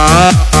I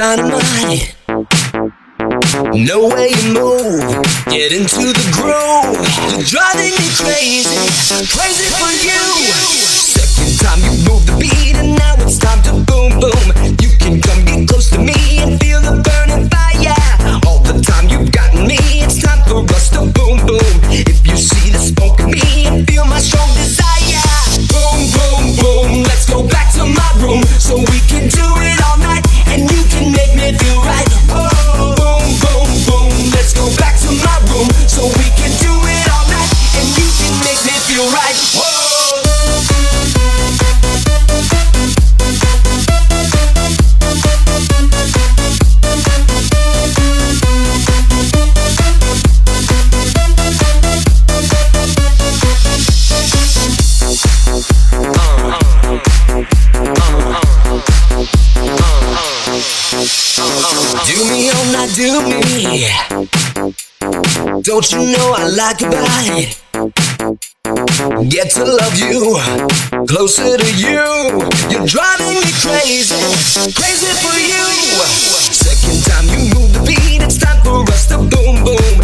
dynamite. No way you move, get into the groove. You're driving me crazy, crazy for you. Second time you move the beat, and now it's time to boom boom. You can come get close to me and Don't you know I like it by Get to love you, closer to you. You're driving me crazy, crazy for you. Second time you move the beat, it's time for us to boom boom.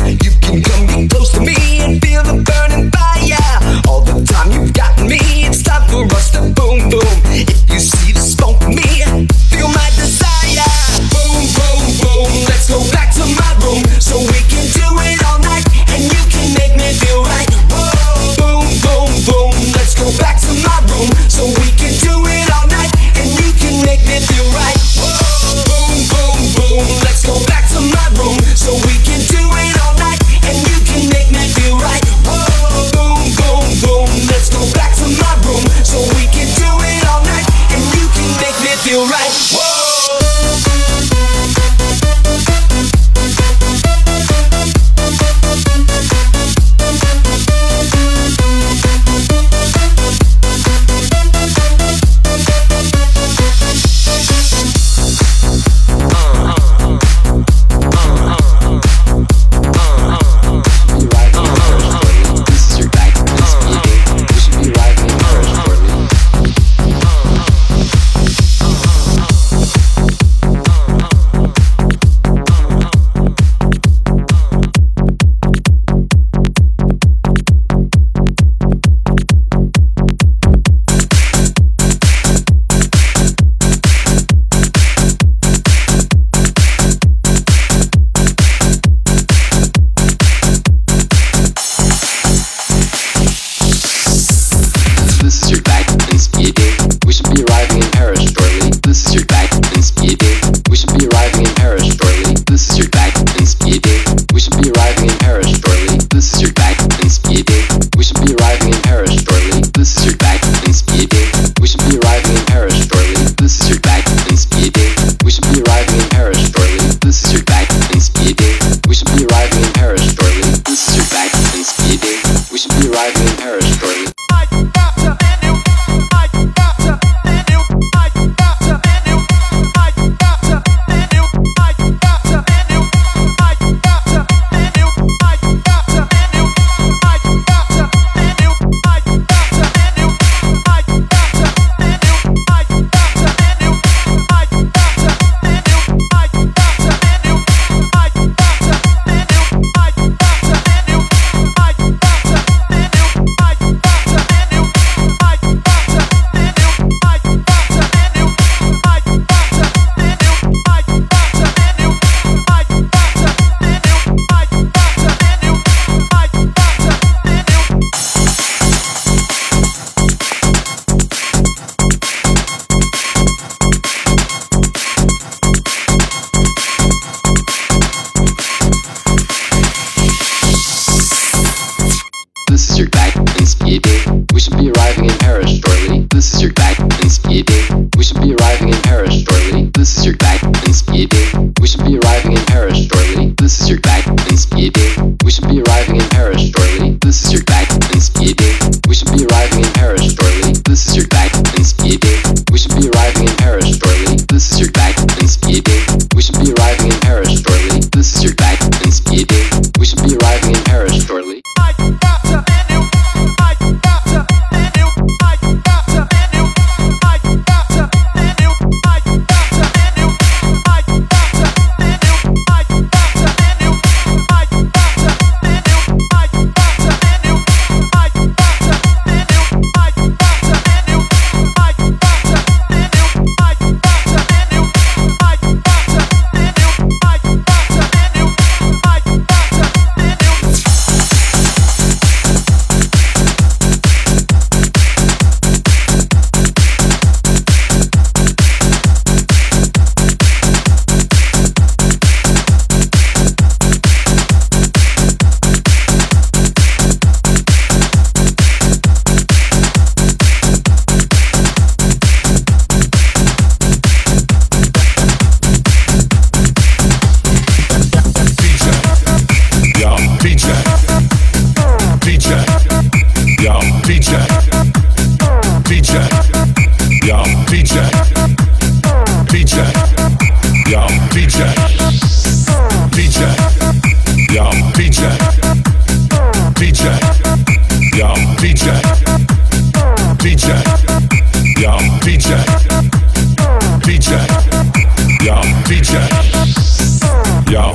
Yo.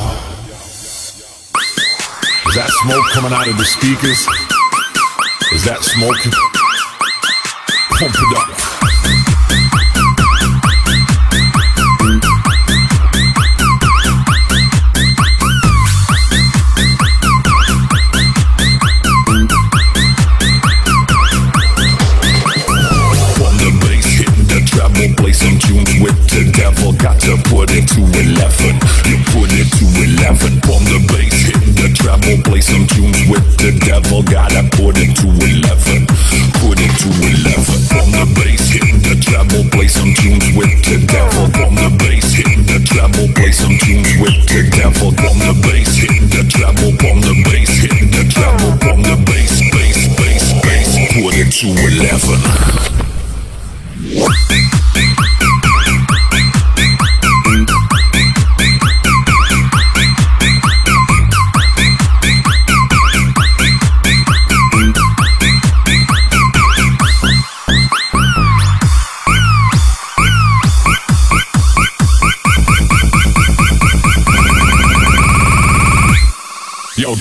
Is that smoke coming out of the speakers? Is that smoke? Pump up. to 11.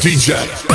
DJ.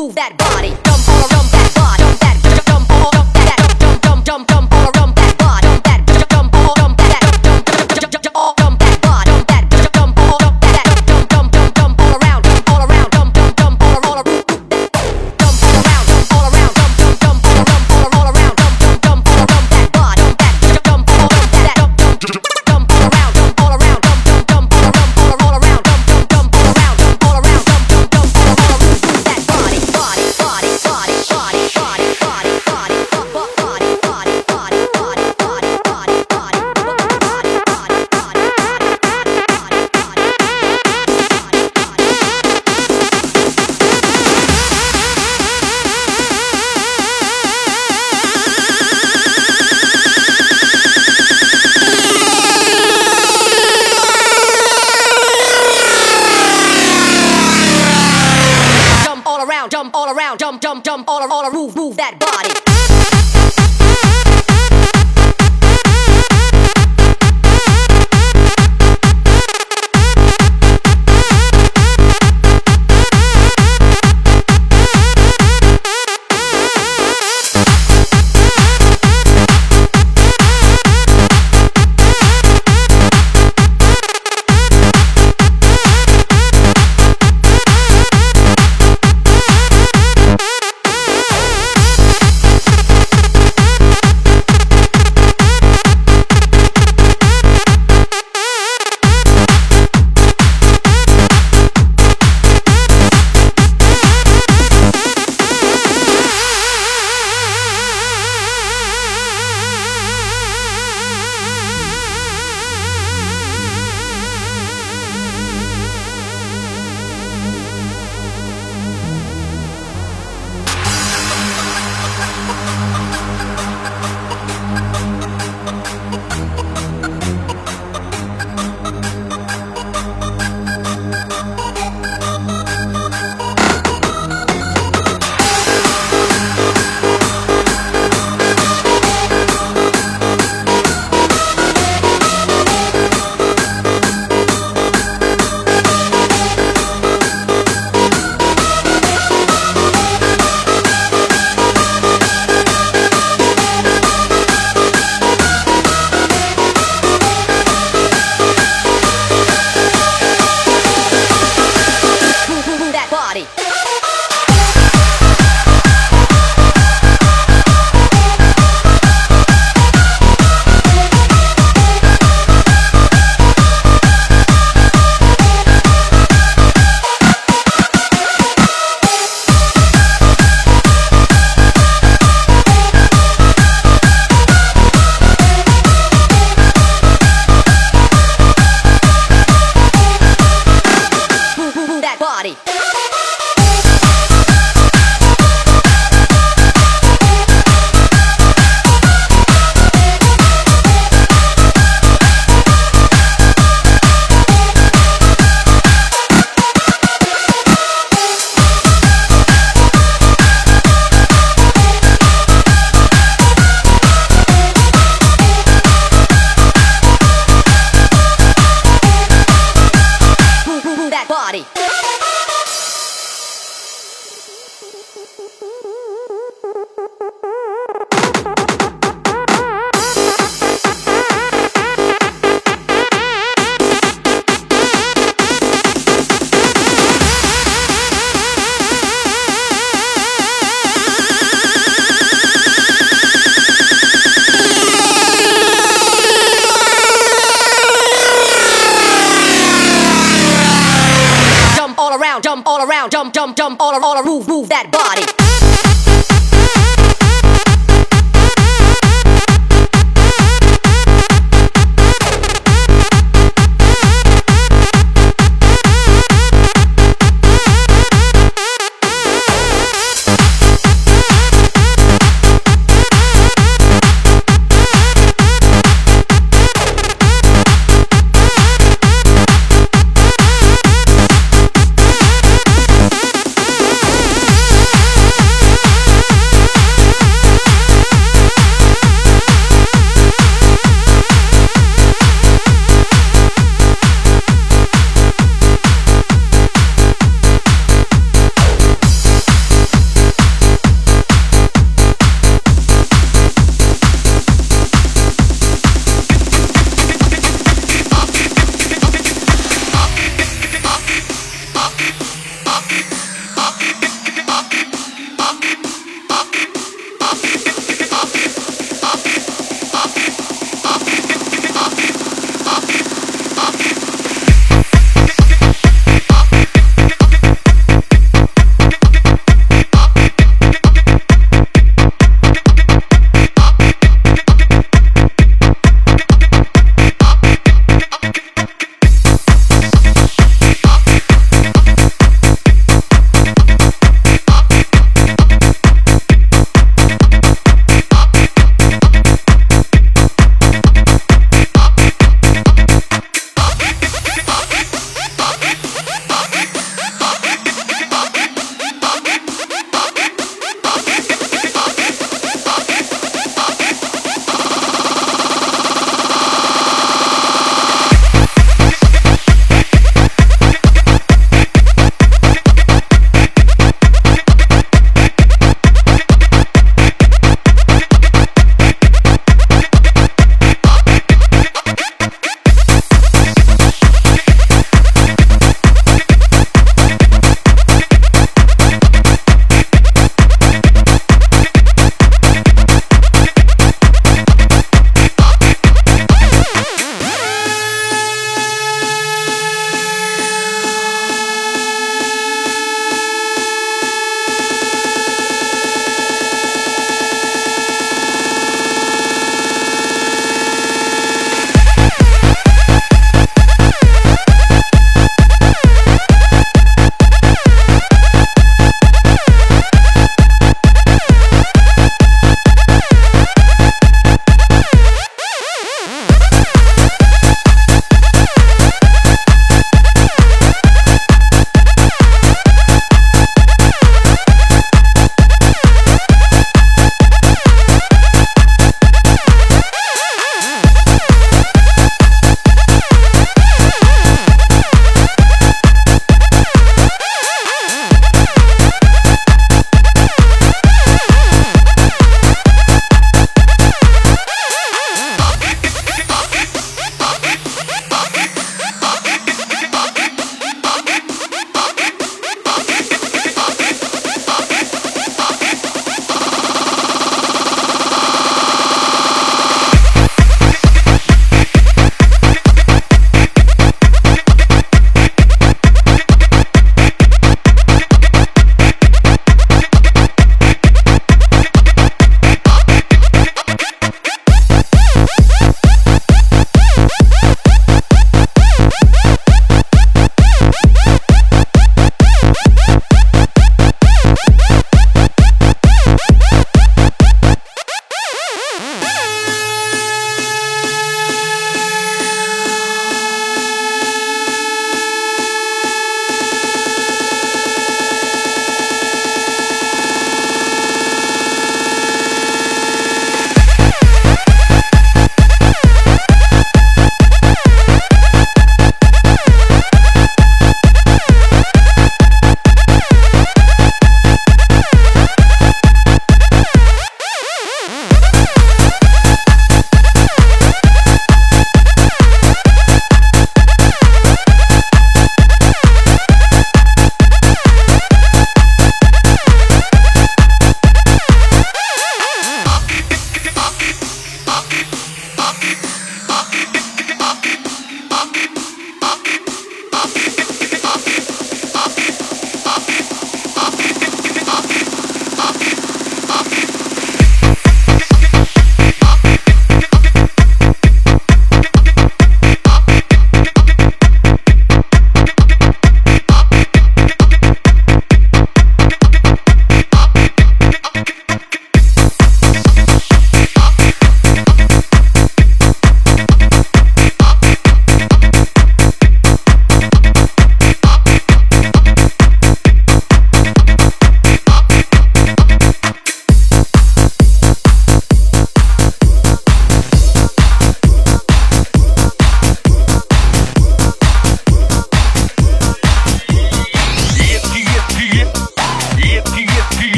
move that body. Dump, dump, dump.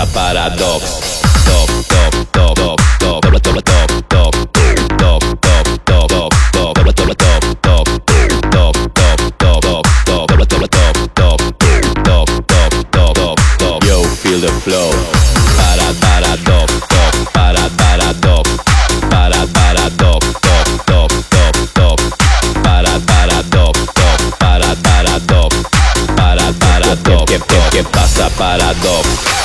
usa para dop. Dop, dop, dop, dop, dop, dop, dop, dop, dop, dop, dop, dop. Feel the flow. Para, para, dop, dop, para, para, dop, para, para, dop, dop, dop, dop, dop, para, para, dop, dop, para, para, dop, para, para, dop, que, para dop.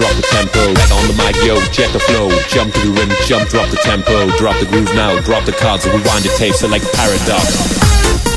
Drop the tempo. Back on the mic, yo, check the flow. Jump to the rim, jump, drop the tempo. Drop the groove now, drop the cards, rewind the tape, select paradox.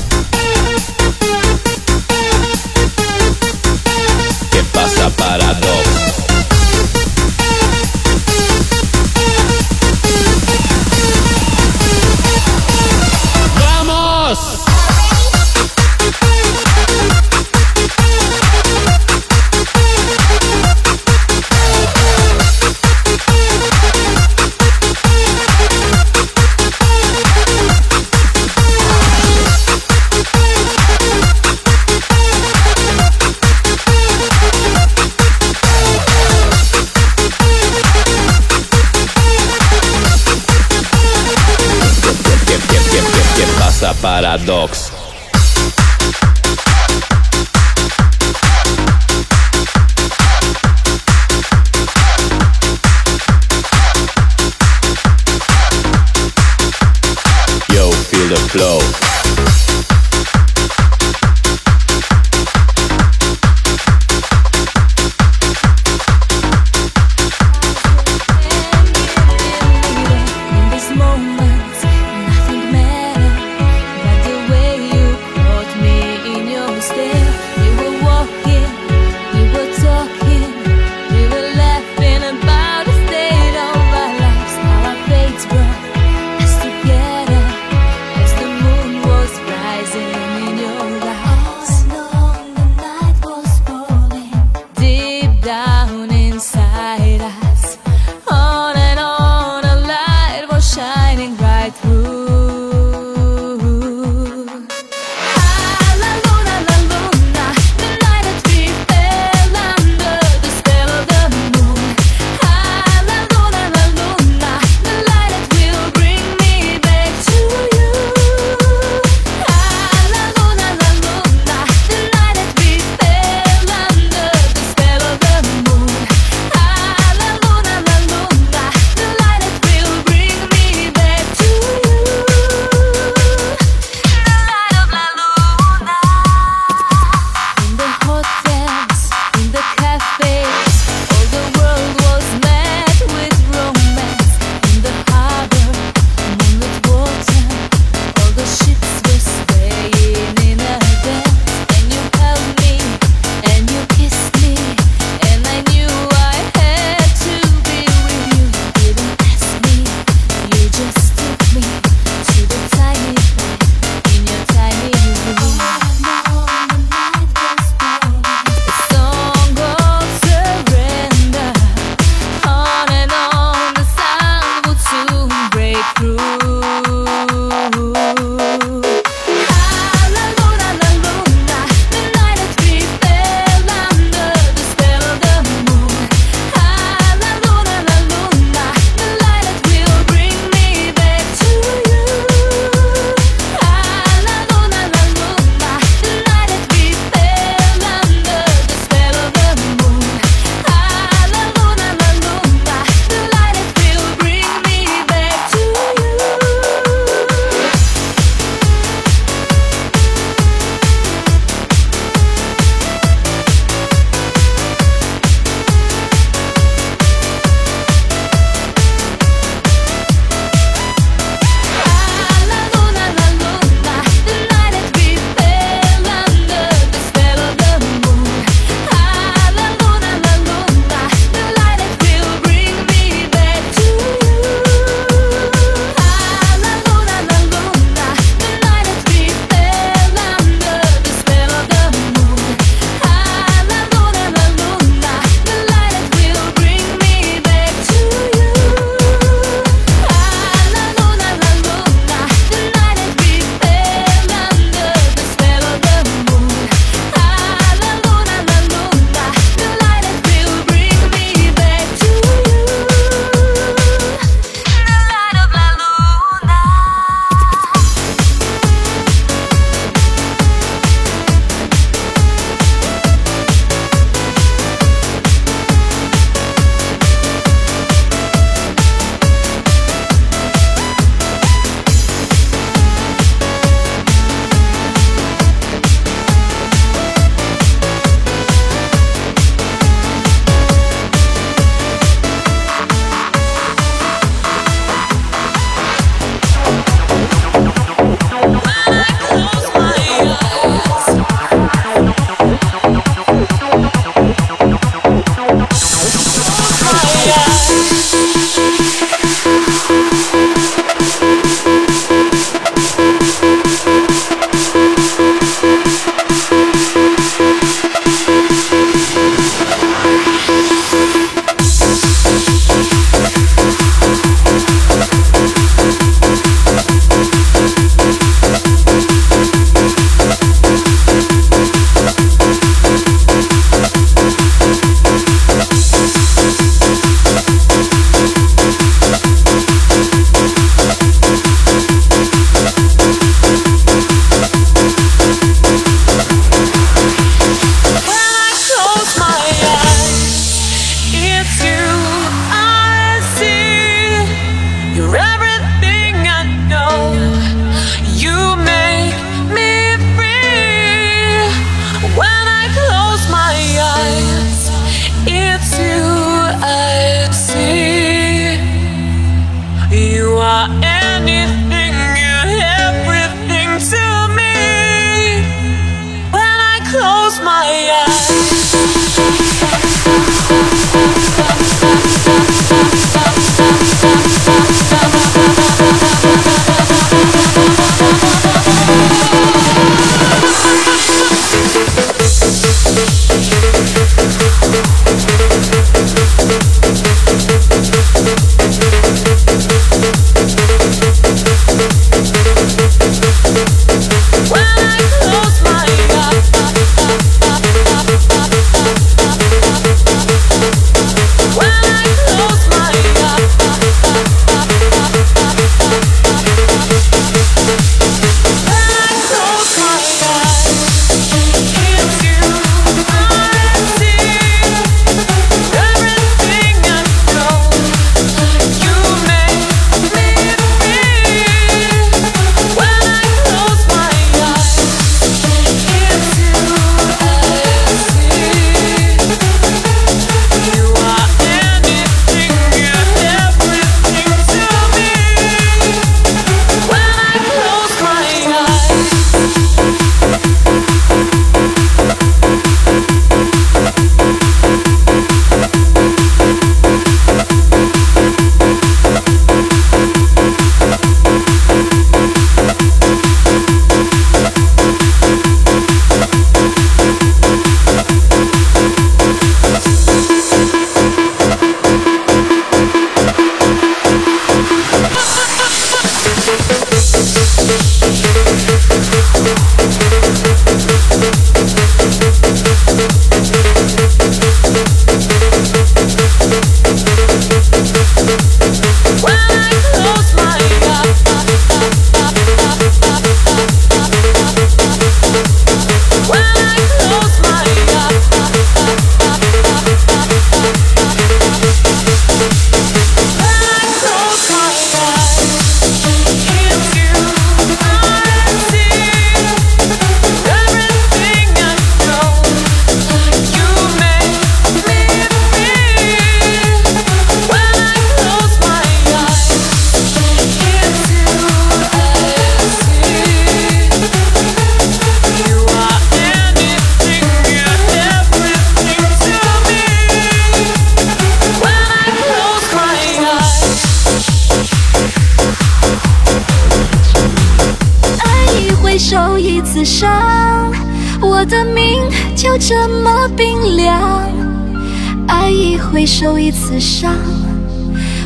受一次伤，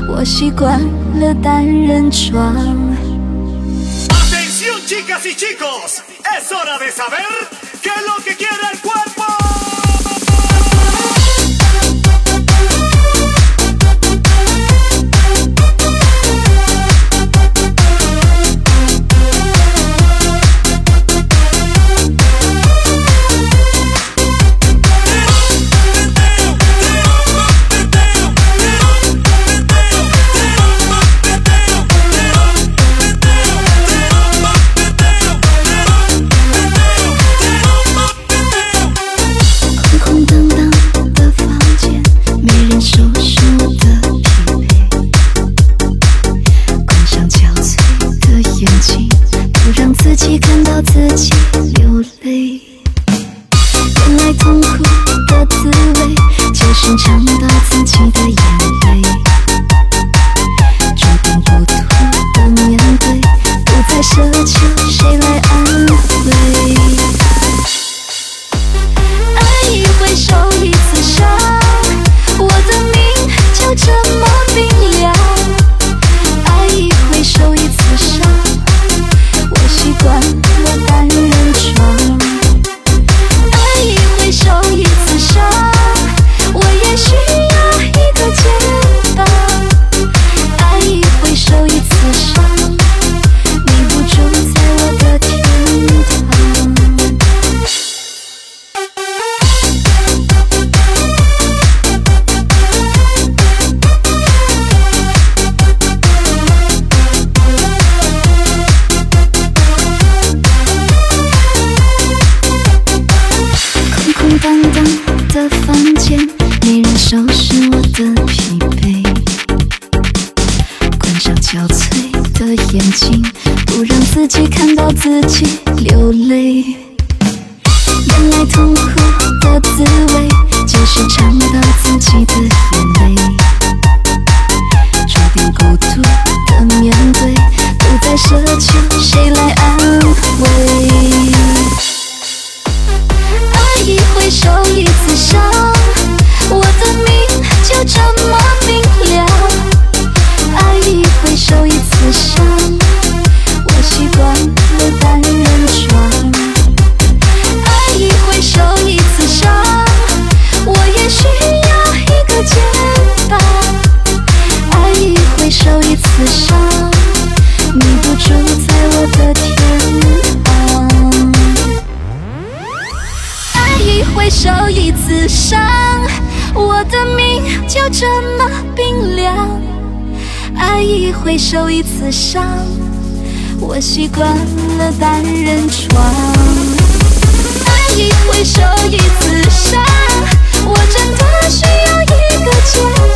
我习惯了单人床。Atención chicas y chicos, es hora de saber qué es lo que quiere el cuerpo. 自己。次伤我习惯了单人床。爱一回受一次伤我真的需要一个肩